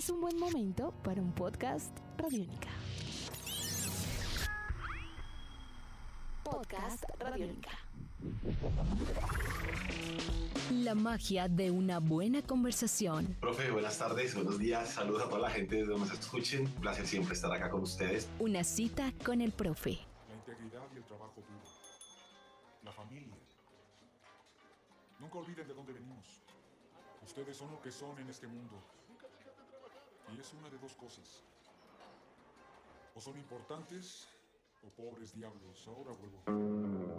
es un buen momento para un podcast Radiónica. Podcast Radiónica. La magia de una buena conversación. Profe, buenas tardes, buenos días, saludos a toda la gente desde donde nos escuchen. Un placer siempre estar acá con ustedes. Una cita con el profe. La integridad y el trabajo duro. La familia. Nunca olviden de dónde venimos. Ustedes son lo que son en este mundo. Y es una de dos cosas. O son importantes o pobres diablos. Ahora vuelvo.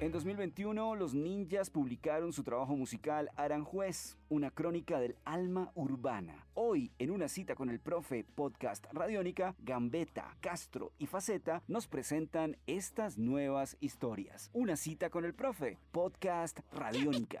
En 2021, los ninjas publicaron su trabajo musical Aranjuez, una crónica del alma urbana. Hoy, en una cita con el profe podcast Radiónica, Gambetta, Castro y Faceta nos presentan estas nuevas historias. Una cita con el profe podcast Radiónica.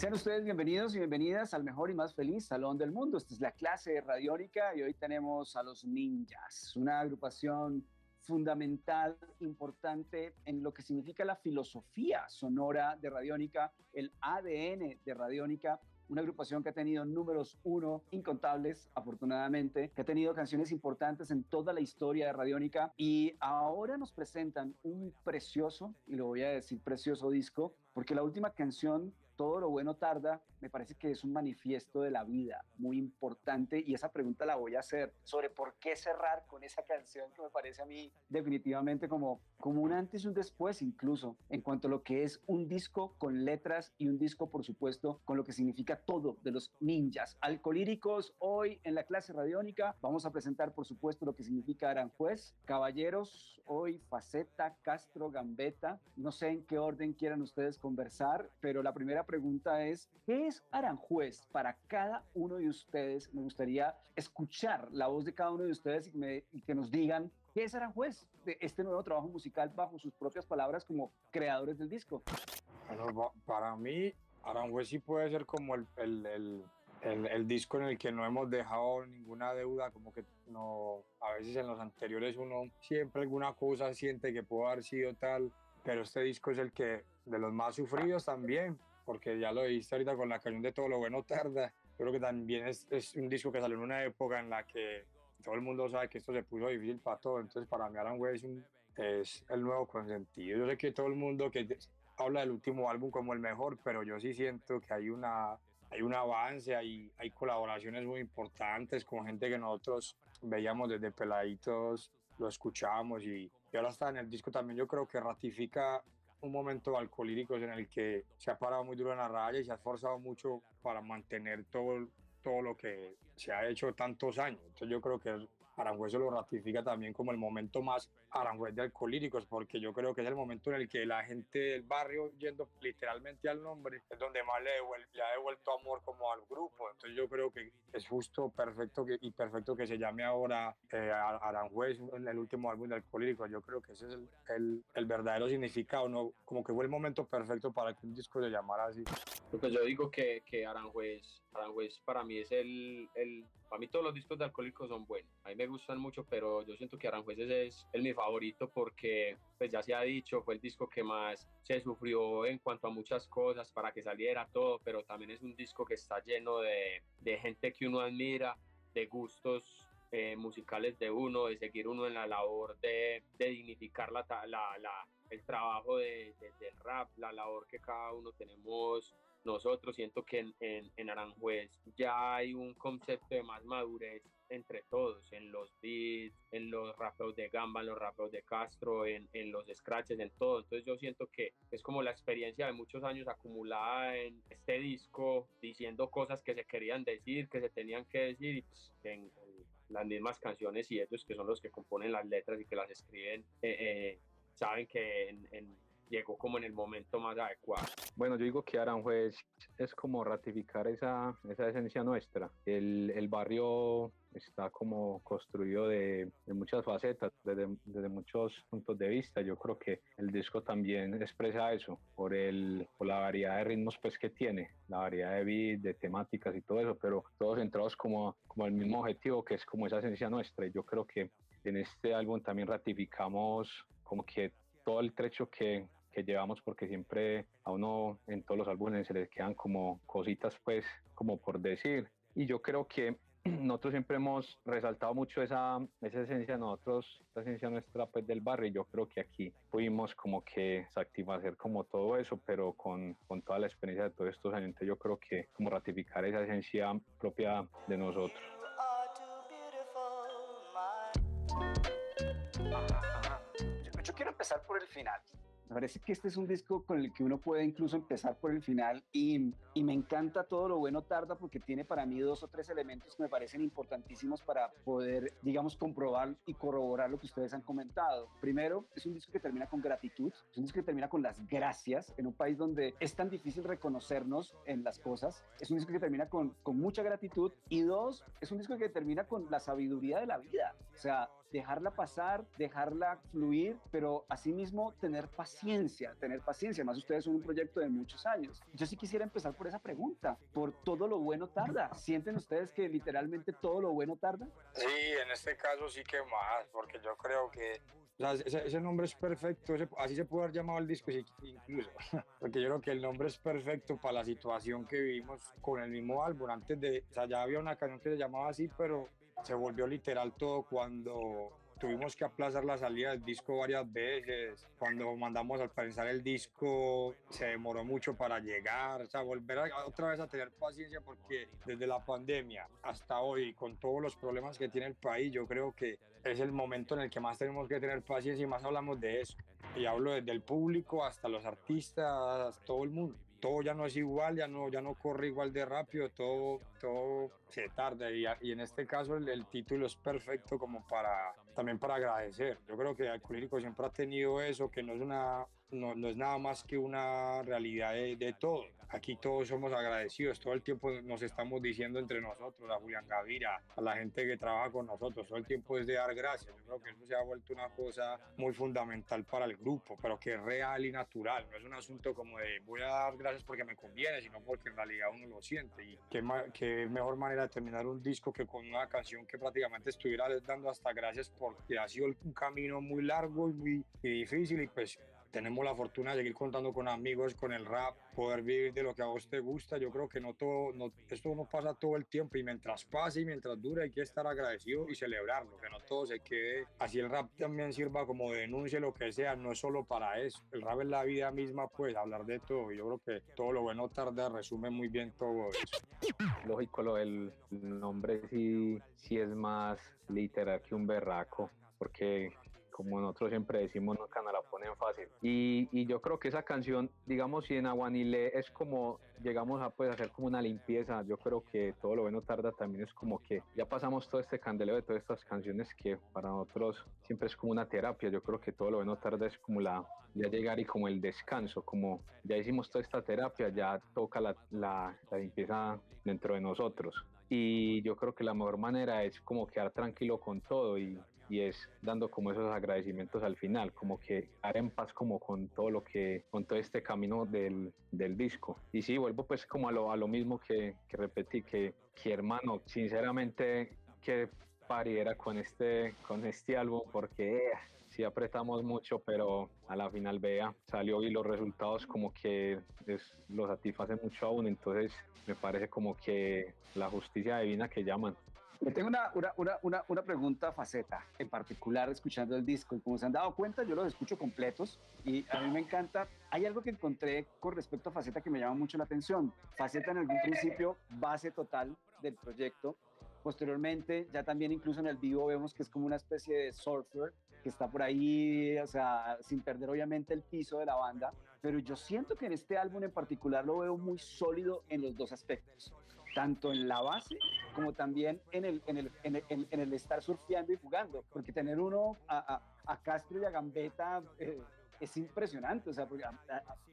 Sean ustedes bienvenidos y bienvenidas al mejor y más feliz salón del mundo. Esta es la clase de Radiónica y hoy tenemos a los Ninjas, una agrupación fundamental, importante en lo que significa la filosofía sonora de Radiónica, el ADN de Radiónica, una agrupación que ha tenido números uno incontables, afortunadamente, que ha tenido canciones importantes en toda la historia de Radiónica y ahora nos presentan un precioso, y lo voy a decir precioso disco, porque la última canción todo lo bueno tarda, me parece que es un manifiesto de la vida muy importante y esa pregunta la voy a hacer sobre por qué cerrar con esa canción que me parece a mí definitivamente como, como un antes y un después incluso en cuanto a lo que es un disco con letras y un disco por supuesto con lo que significa todo de los ninjas alcolíricos. Hoy en la clase radiónica vamos a presentar por supuesto lo que significa Aranjuez, caballeros, hoy Faceta, Castro, Gambetta, no sé en qué orden quieran ustedes conversar, pero la primera pregunta es, ¿qué es Aranjuez para cada uno de ustedes? Me gustaría escuchar la voz de cada uno de ustedes y, que nos digan ¿Qué es Aranjuez? De este nuevo trabajo musical bajo sus propias palabras como creadores del disco. Bueno, para mí, Aranjuez sí puede ser como el, el, el, el, disco en el que no hemos dejado ninguna deuda, como que no, a veces en los anteriores uno siempre alguna cosa siente que puede haber sido tal, pero este disco es el que de los más sufridos también, porque ya lo viste ahorita con la canción de Todo lo bueno tarda. Creo que también es, es, un disco que salió en una época en la que todo el mundo sabe que esto se puso difícil para todo. Entonces, para mí, Aranjuez es, un, es el nuevo consentido. Yo sé que todo el mundo que habla del último álbum como el mejor, pero yo sí siento que hay una hay un avance, hay, hay colaboraciones muy importantes con gente que nosotros veíamos desde peladitos, lo escuchábamos y, y ahora está en el disco también. Yo creo que ratifica un momento alcohólicos en el que se ha parado muy duro en la raya y se ha esforzado mucho para mantener todo, todo lo que se ha hecho tantos años. Entonces yo creo que Aranjuez se lo ratifica también como el momento más Aranjuez de Alcohólicos, porque yo creo que es el momento en el que la gente del barrio, yendo literalmente al nombre, es donde más le, ha devuelto amor como al grupo. Entonces yo creo que es justo, perfecto y perfecto que se llame ahora eh, Aranjuez en el último álbum de Alcohólicos. Yo creo que ese es el, el, el, verdadero significado, ¿no? como que fue el momento perfecto para que un disco se llamara así. Pues yo digo que, que Aranjuez, Aranjuez para mí es el, el, para mí todos los discos de Alcohólicos son buenos, a mí me gustan mucho, pero yo siento que Aranjuez es el mi favorito porque, pues ya se ha dicho, fue el disco que más se sufrió en cuanto a muchas cosas para que saliera todo, pero también es un disco que está lleno de, de gente que uno admira, de gustos eh, musicales de uno, de seguir uno en la labor de, de dignificar la, la, la, el trabajo de, de, del rap, la labor que cada uno tenemos nosotros. Siento que en, en, Aranjuez ya hay un concepto de más madurez entre todos, en los beats, en los rapeos de Gamba, en los rapeos de Castro, en, en los scratches, en todo. Entonces yo siento que es como la experiencia de muchos años acumulada en este disco, diciendo cosas que se querían decir, que se tenían que decir, y pues, en, las mismas canciones y ellos que son los que componen las letras y que las escriben, eh, eh, saben que en llegó como en el momento más adecuado. Bueno, yo digo que Aranjuez es como ratificar esa, esa esencia nuestra. El, el barrio está como construido de, de muchas facetas, desde, desde, muchos puntos de vista. Yo creo que el disco también expresa eso, por, el, por la variedad de ritmos pues, que tiene, la variedad de beats, de temáticas y todo eso, pero todos centrados como, como el mismo objetivo, que es como esa esencia nuestra. Y yo creo que en este álbum también ratificamos como que todo el trecho que, que llevamos porque siempre a uno en todos los álbumes se le quedan como cositas pues como por decir y yo creo que nosotros siempre hemos resaltado mucho esa, esa esencia de nosotros, la esencia nuestra pues del barrio y yo creo que aquí pudimos como que satisfacer como todo eso, pero con, con toda la experiencia de todos estos años, yo creo que como ratificar esa esencia propia de nosotros. Yo quiero empezar por el final. Me parece que este es un disco con el que uno puede incluso empezar por el final y, y, me encanta todo lo bueno tarda porque tiene para mí dos o tres elementos que me parecen importantísimos para poder, digamos, comprobar y corroborar lo que ustedes han comentado. Primero, es un disco que termina con gratitud, es un disco que termina con las gracias en un país donde es tan difícil reconocernos en las cosas. Es un disco que termina con, con mucha gratitud y dos, es un disco que termina con la sabiduría de la vida. O sea, dejarla pasar, dejarla fluir, pero asimismo tener paciencia, tener paciencia. Más ustedes son un proyecto de muchos años. Yo sí quisiera empezar por esa pregunta. Por todo lo bueno tarda. ¿Sienten ustedes que literalmente todo lo bueno tarda? Sí, en este caso sí que más, porque yo creo que ese, ese, nombre es perfecto, ese, así se puede haber llamado el disco incluso, porque yo creo que el nombre es perfecto para la situación que vivimos con el mismo álbum. Antes de, o sea, ya había una canción que se llamaba así, pero se volvió literal todo cuando tuvimos que aplazar la salida del disco varias veces. Cuando mandamos al pensar el disco, se demoró mucho para llegar. O sea, volver otra vez a tener paciencia porque desde la pandemia hasta hoy, con todos los problemas que tiene el país, yo creo que es el momento en el que más tenemos que tener paciencia y más hablamos de eso. Y hablo desde el público hasta los artistas, todo el mundo todo ya no es igual, ya no, ya no corre igual de rápido, todo, todo se tarda y, en este caso el, título es perfecto como para también para agradecer. Yo creo que Alcohólico siempre ha tenido eso, que no es, una, no, no es nada más que una realidad de, de todo aquí todos somos agradecidos, todo el tiempo nos estamos diciendo entre nosotros, a Julián Gavira, a la gente que trabaja con nosotros, todo el tiempo es de dar gracias. Yo creo que eso se ha vuelto una cosa muy fundamental para el grupo, pero que es real y natural, no es un asunto como de voy a dar gracias porque me conviene, sino porque en realidad uno lo siente. Y qué, qué mejor manera de terminar un disco que con una canción que prácticamente estuviera dando hasta gracias porque ha sido un camino muy largo y muy y difícil y pues tenemos la fortuna de seguir contando con amigos, con el rap, poder vivir de lo que a vos te gusta. Yo creo que no todo, no, esto no pasa todo el tiempo y mientras pase y mientras dure hay que estar agradecido y celebrarlo, que no todo se quede. Así el rap también sirva como denuncia, lo que sea, no es solo para eso. El rap es la vida misma, pues hablar de todo. Yo creo que todo lo bueno tarda resume muy bien todo eso. Lógico, lo del nombre sí, sí es más literal que un berraco, porque como nosotros siempre decimos, nunca nos la ponen fácil. Y, y, yo creo que esa canción, digamos, si en Aguanile es como llegamos a pues, hacer como una limpieza, yo creo que todo lo bueno tarda también es como que ya pasamos todo este candeleo de todas estas canciones que para nosotros siempre es como una terapia. Yo creo que todo lo bueno tarda es como la ya llegar y como el descanso, como ya hicimos toda esta terapia, ya toca la, la, la limpieza dentro de nosotros. Y yo creo que la mejor manera es como quedar tranquilo con todo y, y es dando como esos agradecimientos al final, como que dar en paz como con todo lo que, con todo este camino del, del disco. Y sí, vuelvo pues como a lo, a lo mismo que, que repetí, que, que hermano, sinceramente, que pariera con este, con este álbum, porque eh, sí apretamos mucho, pero a la final vea, salió y los resultados como que es, lo satisfacen mucho aún, entonces me parece como que la justicia divina que llaman. Me tengo una, una, una, una, pregunta faceta, en particular escuchando el disco. Y como se han dado cuenta, yo los escucho completos y a mí me encanta. Hay algo que encontré con respecto a faceta que me llama mucho la atención. Faceta en algún principio, base total del proyecto. Posteriormente, ya también incluso en el vivo vemos que es como una especie de surfer que está por ahí, o sea, sin perder obviamente el piso de la banda. Pero yo siento que en este álbum en particular lo veo muy sólido en los dos aspectos tanto en la base como también en el, en el, en el, en el estar surfeando y jugando, porque tener uno a, a, a Castro y a Gambetta eh, es impresionante, o sea, porque, a,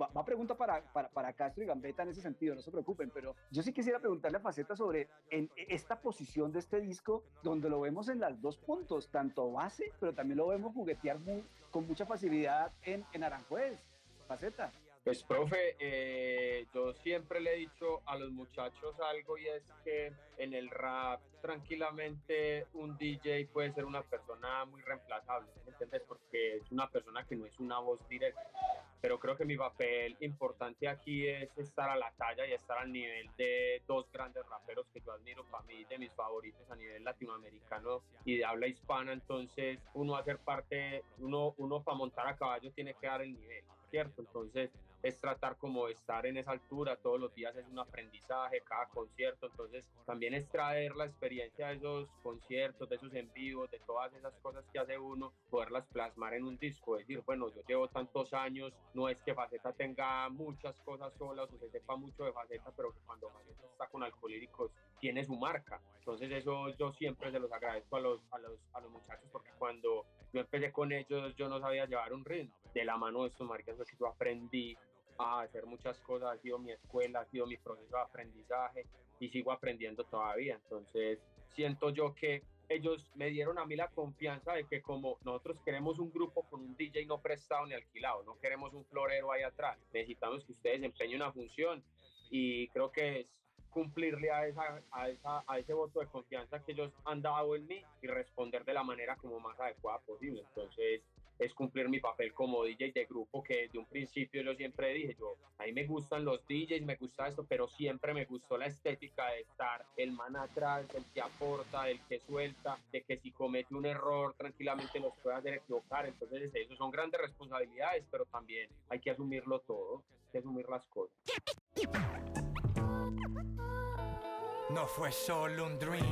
va, va, pregunta para, para, para, Castro y Gambetta en ese sentido, no se preocupen, pero yo sí quisiera preguntarle a Faceta sobre en esta posición de este disco, donde lo vemos en las dos puntos, tanto base, pero también lo vemos juguetear muy, con mucha facilidad en, en Aranjuez. Faceta. Pues, profe, eh, yo siempre le he dicho a los muchachos algo y es que en el rap tranquilamente un DJ puede ser una persona muy reemplazable, ¿entiendes? Porque es una persona que no es una voz directa. pero creo que mi papel importante aquí es estar a la talla y estar al nivel de dos grandes raperos que yo admiro para mí, de mis favoritos a nivel latinoamericano y de habla hispana, entonces uno hacer parte, uno, uno para montar a caballo tiene que dar el nivel, ¿cierto? Entonces es tratar como estar en esa altura, todos los días es un aprendizaje, cada concierto, entonces también es traer la experiencia de esos conciertos, de esos en vivo, de todas esas cosas que hace uno, poderlas plasmar en un disco, decir, bueno, yo llevo tantos años, no es que Faceta tenga muchas cosas solas o se sepa mucho de Faceta, pero cuando Faceta está con alcohólicos tiene su marca, entonces eso yo siempre se los agradezco a los, a los, a los muchachos porque cuando yo empecé con ellos yo no sabía llevar un ritmo, de la mano de estos marcas que yo aprendí a hacer muchas cosas, ha sido mi escuela, ha sido mi proceso de aprendizaje y sigo aprendiendo todavía. Entonces, siento yo que ellos me dieron a mí la confianza de que como nosotros queremos un grupo con un DJ no prestado ni alquilado, no queremos un florero ahí atrás, necesitamos que ustedes desempeñen una función y creo que es cumplirle a, esa, a, esa, a ese voto de confianza que ellos han dado en mí y responder de la manera como más adecuada posible. Entonces, es cumplir mi papel como DJ de grupo, que desde un principio yo siempre dije, yo, a mí me gustan los DJs, me gusta esto, pero siempre me gustó la estética de estar el man atrás, el que aporta, el que suelta, de que si comete un error tranquilamente nos puede hacer equivocar, entonces eso son grandes responsabilidades, pero también hay que asumirlo todo, hay que asumir las cosas. No fue solo un dream,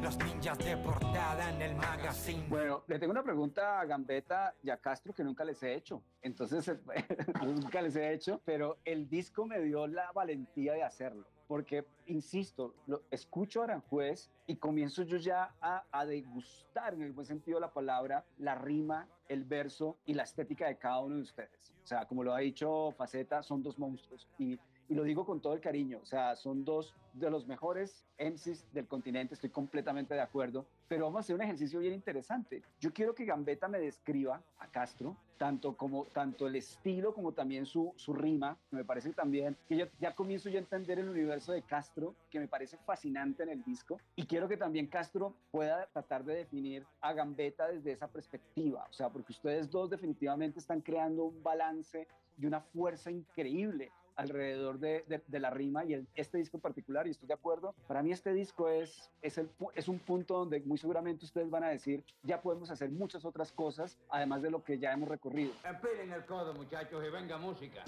los ninjas de portada en el magazine. Bueno, le tengo una pregunta a Gambetta y a Castro que nunca les he hecho. Entonces, nunca les he hecho, pero el disco me dio la valentía de hacerlo. Porque, insisto, lo, escucho a Aranjuez y comienzo yo ya a, a degustar, en el buen sentido de la palabra, la rima, el verso y la estética de cada uno de ustedes. O sea, como lo ha dicho Faceta, son dos monstruos. Y y lo digo con todo el cariño, o sea, son dos de los mejores MCs del continente, estoy completamente de acuerdo, pero vamos a hacer un ejercicio bien interesante. Yo quiero que Gambetta me describa a Castro, tanto, como, tanto el estilo como también su, su rima, me parece también que yo, ya comienzo yo a entender el universo de Castro, que me parece fascinante en el disco, y quiero que también Castro pueda tratar de definir a Gambetta desde esa perspectiva, o sea, porque ustedes dos definitivamente están creando un balance y una fuerza increíble alrededor de, de, de, la rima y el, este disco en particular, y estoy de acuerdo, para mí este disco es, es, el, es un punto donde muy seguramente ustedes van a decir, ya podemos hacer muchas otras cosas, además de lo que ya hemos recorrido. Empilen el codo, muchachos, y venga música.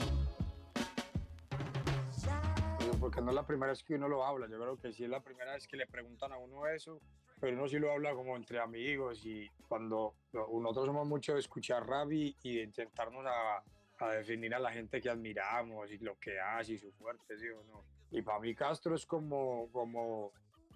Porque no es la primera vez que uno lo habla, yo creo que sí es la primera vez que le preguntan a uno eso, pero uno sí lo habla como entre amigos y cuando nosotros somos mucho de escuchar rap y, y de intentarnos a a definir a la gente que admiramos y lo que hace y su fuerte, ¿sí o no? Y para mí Castro es como, como,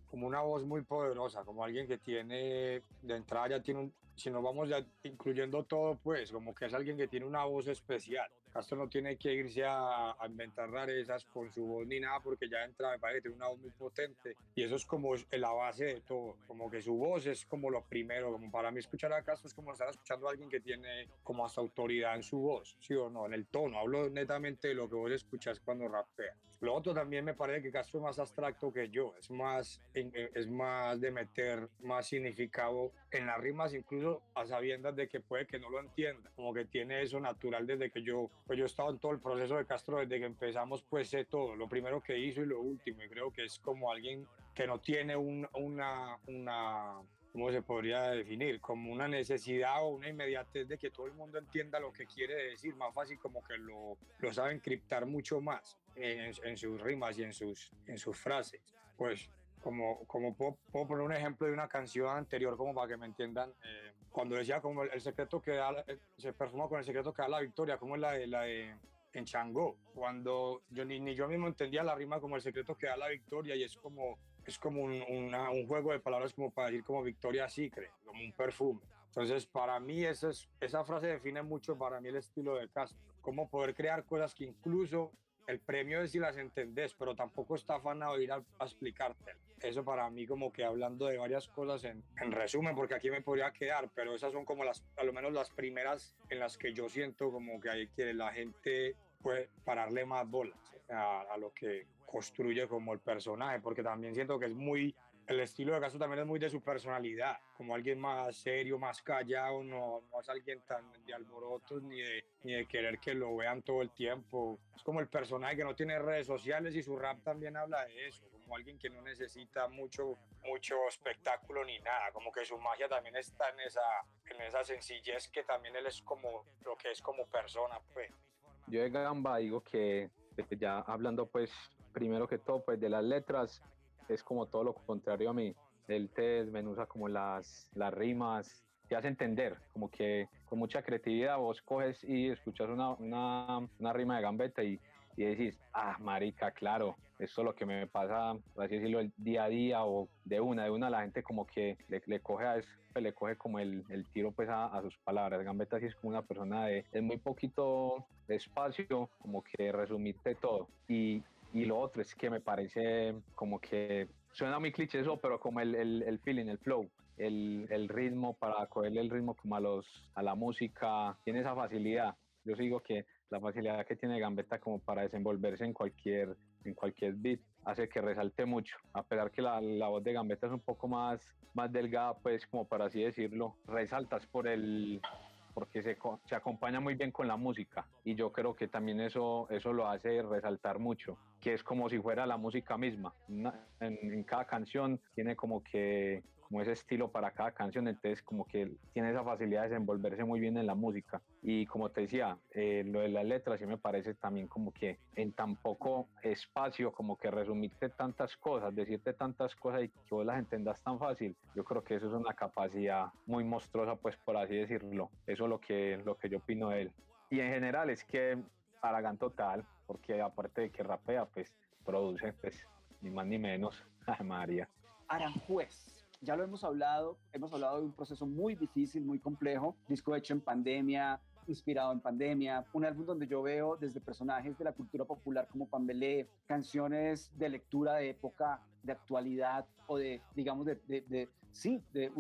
como una voz muy poderosa, como alguien que tiene, de entrada ya tiene un, si nos vamos ya incluyendo todo, pues como que es alguien que tiene una voz especial. Castro no tiene que irse a, a, inventar rarezas con su voz ni nada, porque ya entra, me parece que tiene una voz muy potente. Y eso es como la base de todo. Como que su voz es como lo primero. Como para mí, escuchar a Castro es como estar escuchando a alguien que tiene como hasta autoridad en su voz, ¿sí o no? En el tono. Hablo netamente de lo que vos escuchas cuando rapea. Lo otro también me parece que Castro es más abstracto que yo. Es más, es más de meter más significado en las rimas, incluso a sabiendas de que puede que no lo entienda. Como que tiene eso natural desde que yo pues yo he estado en todo el proceso de Castro desde que empezamos, pues sé todo, lo primero que hizo y lo último, y creo que es como alguien que no tiene un, una, una, ¿cómo se podría definir? Como una necesidad o una inmediatez de que todo el mundo entienda lo que quiere decir, más fácil como que lo, lo sabe encriptar mucho más en, en, sus rimas y en sus, en sus frases. Pues como, como puedo, puedo, poner un ejemplo de una canción anterior como para que me entiendan, eh, cuando decía como el, el secreto que da, eh, se perfuma con el secreto que da la victoria, como es la de, la de en Changó, cuando yo ni, ni yo mismo entendía la rima como el secreto que da la victoria y es como, es como un, una, un juego de palabras como para decir como victoria secret, como un perfume. Entonces, para mí esa, es, esa frase define mucho para mí el estilo de Castro, cómo poder crear cosas que incluso el premio es si las entendés, pero tampoco está afanado ir a, a. Eso para mí como que hablando de varias cosas en, en, resumen, porque aquí me podría quedar, pero esas son como las, a lo menos las primeras en las que yo siento como que hay que la gente puede pararle más bolas a, a lo que construye como el personaje, porque también siento que es muy el estilo de Castro también es muy de su personalidad, como alguien más serio, más callado, no, no es alguien tan de alborotos ni de, ni de querer que lo vean todo el tiempo. Es como el personaje que no tiene redes sociales y su rap también habla de eso, como alguien que no necesita mucho, mucho espectáculo ni nada, como que su magia también está en esa, en esa sencillez que también él es como lo que es como persona, pues. Yo de Gamba digo que ya hablando pues primero que todo pues de las letras, es como todo lo contrario a mí. Él te desmenuza como las, las rimas, te hace entender, como que con mucha creatividad vos coges y escuchas una, una, una rima de gambeta y, y decís, ah, marica, claro, esto es lo que me pasa, por así decirlo, el día a día o de una, de una la gente como que le, le coge a pues, le coge como el, el tiro pues a, a, sus palabras. Gambetta sí es como una persona de, es muy poquito espacio, como que resumirte todo. Y, y lo otro es que me parece como que suena muy cliché eso, pero como el, el, el feeling, el flow, el, el, ritmo para cogerle el ritmo como a, los, a la música, tiene esa facilidad. Yo digo que la facilidad que tiene Gambetta como para desenvolverse en cualquier, en cualquier beat hace que resalte mucho. A pesar que la, la voz de Gambetta es un poco más, más delgada, pues como para así decirlo, resaltas por el, porque se, se, acompaña muy bien con la música y yo creo que también eso, eso lo hace resaltar mucho, que es como si fuera la música misma. Una, en, en, cada canción tiene como que como ese estilo para cada canción, entonces como que tiene esa facilidad de desenvolverse muy bien en la música. Y como te decía, eh, lo de las letras sí me parece también como que en tan poco espacio, como que resumirte tantas cosas, decirte tantas cosas y que vos las entendas tan fácil, yo creo que eso es una capacidad muy monstruosa, pues por así decirlo. Eso es lo que, lo que yo opino de él. Y en general es que Aragán total, porque aparte de que rapea, pues produce, pues ni más ni menos. María. Aranjuez ya lo hemos hablado, hemos hablado de un proceso muy difícil, muy complejo, disco hecho en pandemia, inspirado en pandemia, un álbum donde yo veo desde personajes de la cultura popular como Pambelé, canciones de lectura de época, de actualidad o de, digamos, de, de, de sí, de,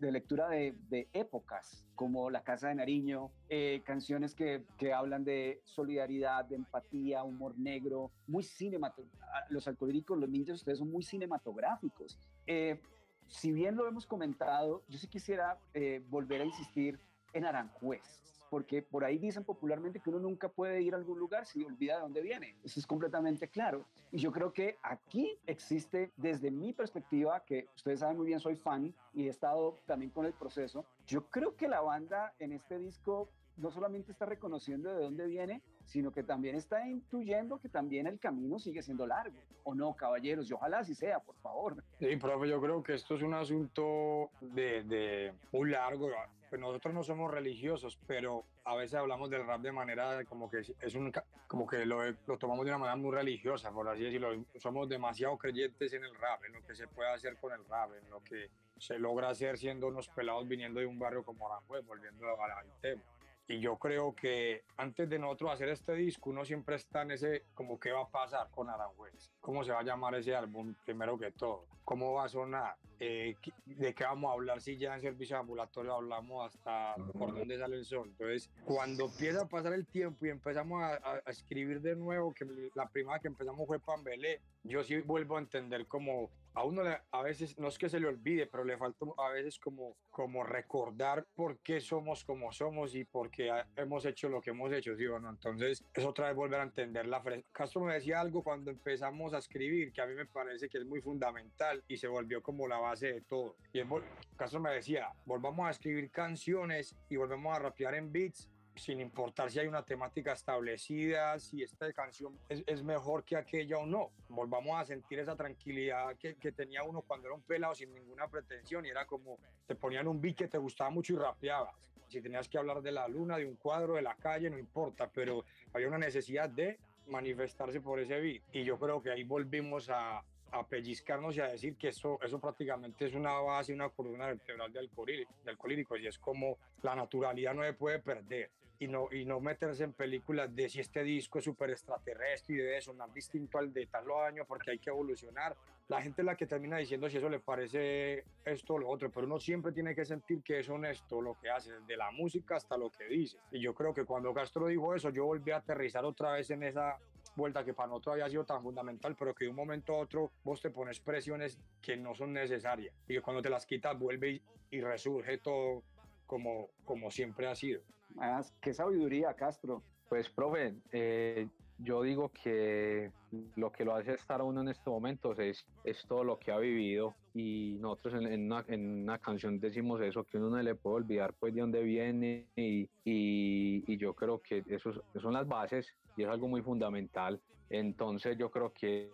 lectura de, épocas, como La Casa de Nariño, eh, canciones que, que, hablan de solidaridad, de empatía, humor negro, muy cinematográfico. Los alcohólicos, los ninjas, ustedes son muy cinematográficos. Eh, si bien lo hemos comentado, yo sí quisiera eh, volver a insistir en Aranjuez, porque por ahí dicen popularmente que uno nunca puede ir a algún lugar si olvida de dónde viene. Eso es completamente claro. Y yo creo que aquí existe, desde mi perspectiva, que ustedes saben muy bien, soy fan y he estado también con el proceso, yo creo que la banda en este disco no solamente está reconociendo de dónde viene, sino que también está intuyendo que también el camino sigue siendo largo. ¿O no, caballeros? Y ojalá así sea, por favor. Sí, profe, yo creo que esto es un asunto de, de muy largo. Pues nosotros no somos religiosos, pero a veces hablamos del rap de manera como que es un, como que lo, lo, tomamos de una manera muy religiosa, por así decirlo. Somos demasiado creyentes en el rap, en lo que se puede hacer con el rap, en lo que se logra hacer siendo unos pelados viniendo de un barrio como Aranjuez, volviendo al tema. Y yo creo que antes de nosotros hacer este disco, uno siempre está en ese, como qué va a pasar con Aranjuez, cómo se va a llamar ese álbum, primero que todo, cómo va a sonar, eh, de qué vamos a hablar, si ya en servicio ambulatorio hablamos hasta por dónde sale el sol. Entonces, cuando empieza a pasar el tiempo y empezamos a, a, escribir de nuevo, que la primera que empezamos fue Pambelé, yo sí vuelvo a entender como a uno le, a veces no es que se le olvide, pero le falta a veces como, como recordar por qué somos como somos y por qué hemos hecho lo que hemos hecho, ¿sí o no? Entonces es otra vez volver a entender la frase. Castro me decía algo cuando empezamos a escribir que a mí me parece que es muy fundamental y se volvió como la base de todo. Y Castro me decía, volvamos a escribir canciones y volvemos a rapear en beats sin importar si hay una temática establecida, si esta canción es, es, mejor que aquella o no. Volvamos a sentir esa tranquilidad que, que, tenía uno cuando era un pelado sin ninguna pretensión y era como te ponían un beat que te gustaba mucho y rapeabas. Si tenías que hablar de la luna, de un cuadro, de la calle, no importa, pero había una necesidad de manifestarse por ese beat. Y yo creo que ahí volvimos a, a pellizcarnos y a decir que eso, eso prácticamente es una base, una columna vertebral de alcohólicos y es como la naturalidad no se puede perder y no, y no meterse en películas de si este disco es súper extraterrestre y debe sonar distinto al de tal año porque hay que evolucionar. La gente es la que termina diciendo si eso le parece esto o lo otro, pero uno siempre tiene que sentir que es honesto lo que hace, desde la música hasta lo que dice. Y yo creo que cuando Castro dijo eso, yo volví a aterrizar otra vez en esa vuelta que para nosotros había sido tan fundamental, pero que de un momento a otro vos te pones presiones que no son necesarias y que cuando te las quitas vuelve y, y resurge todo como, como siempre ha sido. Qué sabiduría, Castro. Pues, profe, eh, yo digo que lo que lo hace estar uno en estos momentos es, es todo lo que ha vivido y nosotros en, en una, en una canción decimos eso, que uno no le puede olvidar pues de dónde viene y, y, y yo creo que eso, es- son las bases y es algo muy fundamental. Entonces yo creo que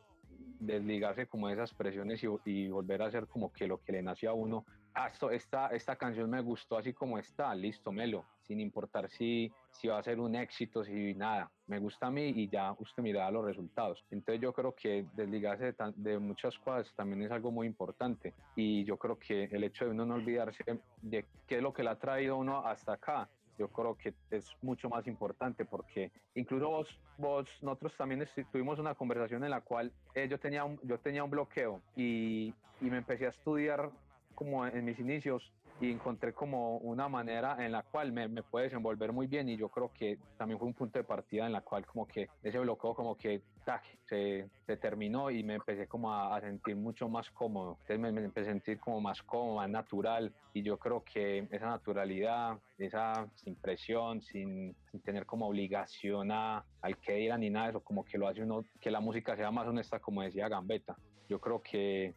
desligarse como de esas presiones y, y volver a hacer como que lo que le nació a uno. Ah, esto- esta, esta canción me gustó así como está, listo, melo, sin importar si, si va a ser un éxito, si nada, me gusta a mí y ya usted mirará los resultados. Entonces yo creo que desligarse de, de muchas cosas también es algo muy importante y yo creo que el hecho de uno no olvidarse de qué es lo que le ha traído uno hasta acá, yo creo que es mucho más importante porque incluso vos, vos nosotros también tuvimos una conversación en la cual eh, yo, tenía un, yo tenía un bloqueo y, y me empecé a estudiar como en mis inicios y encontré como una manera en la cual me, me puede desenvolver muy bien y yo creo que también fue un punto de partida en la cual como que ese bloqueo como que tac, se, se terminó y me empecé como a, a sentir mucho más cómodo, entonces me, me empecé a sentir como más cómodo, más natural y yo creo que esa naturalidad, esa sin presión, sin, sin tener como obligación a, al que dirán ni nada de eso, como que lo hace uno, que la música sea más honesta como decía Gambetta. Yo creo que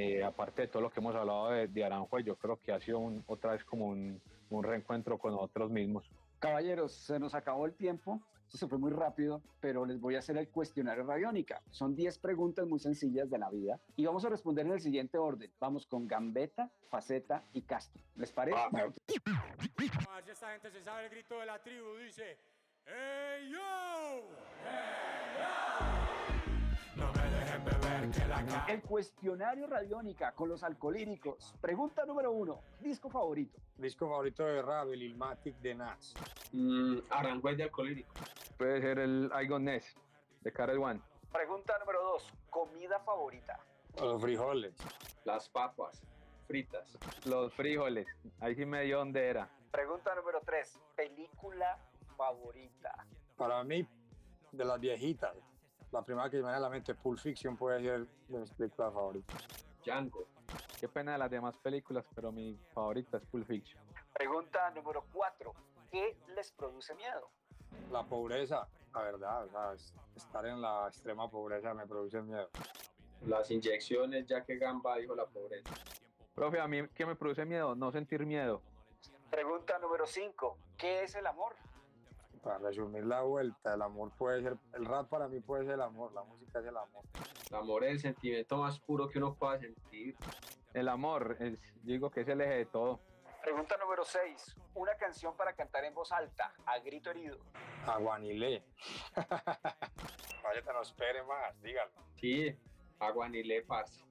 eh, aparte de todo lo que hemos hablado de, de Aranjuez, yo creo que ha sido un- otra vez como un, un reencuentro con nosotros mismos. Caballeros, se nos acabó el tiempo. Esto se fue muy rápido, pero les voy a hacer el cuestionario radiónica. Son 10 preguntas muy sencillas de la vida y vamos a responder en el siguiente orden. Vamos con Gambetta, Faceta y Castro. ¿Les parece? Si esta gente se sabe el grito de la tribu, dice: ¡Ey yo! No me dejen beber que la ca- El cuestionario radiónica con los alcohólicos. Pregunta número uno. Disco favorito. Disco favorito de rap, el Ilmatic de Nas. Mm, Aranjuez de Alcolírico. Puede ser el I Got Ness de Carel One. Pregunta número dos. Comida favorita. Los frijoles. Las papas fritas. Los frijoles, ahí sí me dio dónde era. Pregunta número tres. Película favorita. Para mí, de las viejitas, la primera que me viene a la mente, Pulp Fiction, puede ser de mis películas favoritas. Django. Qué pena de las demás películas, pero mi favorita es Pulp Fiction. Pregunta número cuatro. ¿Qué les produce miedo? La pobreza, la verdad, o sea, es- estar en la extrema pobreza me produce miedo. Las inyecciones, ya que Gamba dijo la pobreza. Profe, a mí qué me produce miedo, no sentir miedo. Pregunta número cinco. ¿Qué es el amor? Para resumir la vuelta, el amor puede ser, el rap para mí puede ser el amor, la música es el amor. El amor es el sentimiento más puro que uno pueda sentir. El amor, es, digo que es el eje de todo. Pregunta número 6. Una canción para cantar en voz alta, a grito herido. Aguanilé. Vaya, no espere más, dígalo. Sí, aguanilé, parce.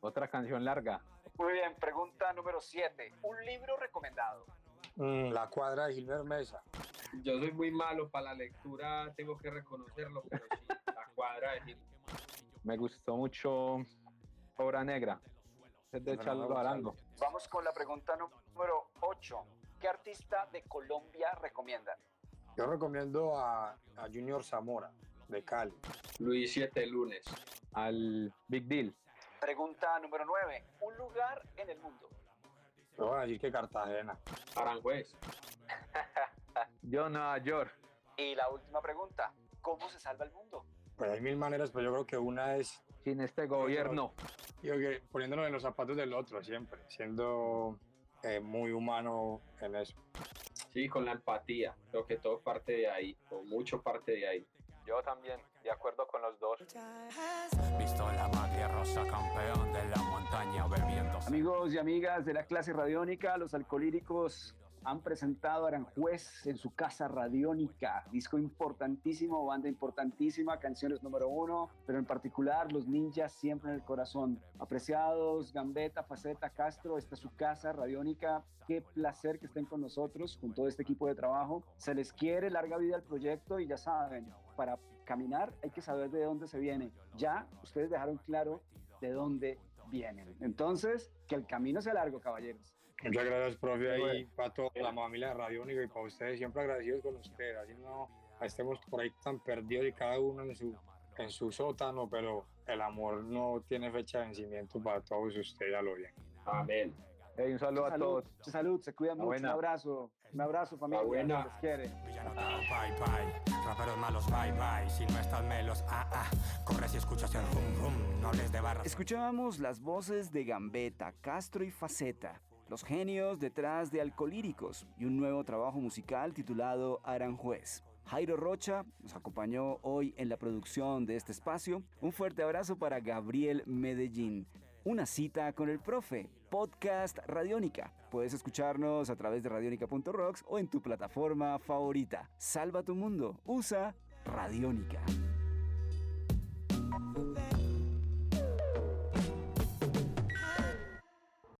Otra canción larga. Muy bien, pregunta número 7. Un libro recomendado. Mm, la cuadra de Gilbert Mesa. Yo soy muy malo para la lectura, tengo que reconocerlo, pero sí, la cuadra de Gil. Me gustó mucho Obra Negra. Es de González. Arango. Vamos con la pregunta número 8. ¿Qué artista de Colombia recomiendan? Yo recomiendo a, a Junior Zamora, de Cali. Luis Siete Lunes. Al Big Deal. Pregunta número 9. Un lugar en el mundo. Yo voy a decir que Cartagena. Aranjuez. Yo, Nueva York. Y la última pregunta. ¿Cómo se salva el mundo? Pues hay mil maneras, pero yo creo que una es Sin este gobierno. Digo que poniéndonos en los zapatos del otro siempre, siendo eh, muy humano en eso. Sí, con la empatía. Creo que todo parte de ahí, o mucho parte de ahí. Yo también, de acuerdo con los dos. Visto la magia rosa, campeón de la montaña bebiendo. Amigos y amigas de la clase radiónica, los alcohólicos han presentado a Aranjuez en su casa radiónica, disco importantísimo, banda importantísima, canciones número uno, pero en particular los ninjas siempre en el corazón. Apreciados, Gambetta, Faceta, Castro, esta es su casa radiónica. Qué placer que estén con nosotros, con todo este equipo de trabajo. Se les quiere larga vida al proyecto y ya saben, para caminar hay que saber de dónde se viene. Ya ustedes dejaron claro de dónde vienen. Entonces, que el camino sea largo, caballeros. Muchas gracias, profe, Bueno. para toda la familia de Radiónica y para ustedes, siempre agradecidos con ustedes. Así no, estemos por ahí tan perdidos y cada uno en su, en su sótano, pero el amor no tiene fecha de vencimiento para todos ustedes, a lo bien. Amén. Hey, un saludo a salud, todos. salud, se cuidan La mucho. Un buena. abrazo, un abrazo familia. buena. se les quiere. Escuchábamos las voces de Gambetta, Castro y Faceta, los genios detrás de Alcolíricos y un nuevo trabajo musical titulado Aranjuez. Jairo Rocha nos acompañó hoy en la producción de este espacio. Un fuerte abrazo para Gabriel Medellín. Una cita con el profe, podcast Radiónica. Puedes escucharnos a través de radionica.rocks o en tu plataforma favorita. Salva tu mundo, usa Radiónica.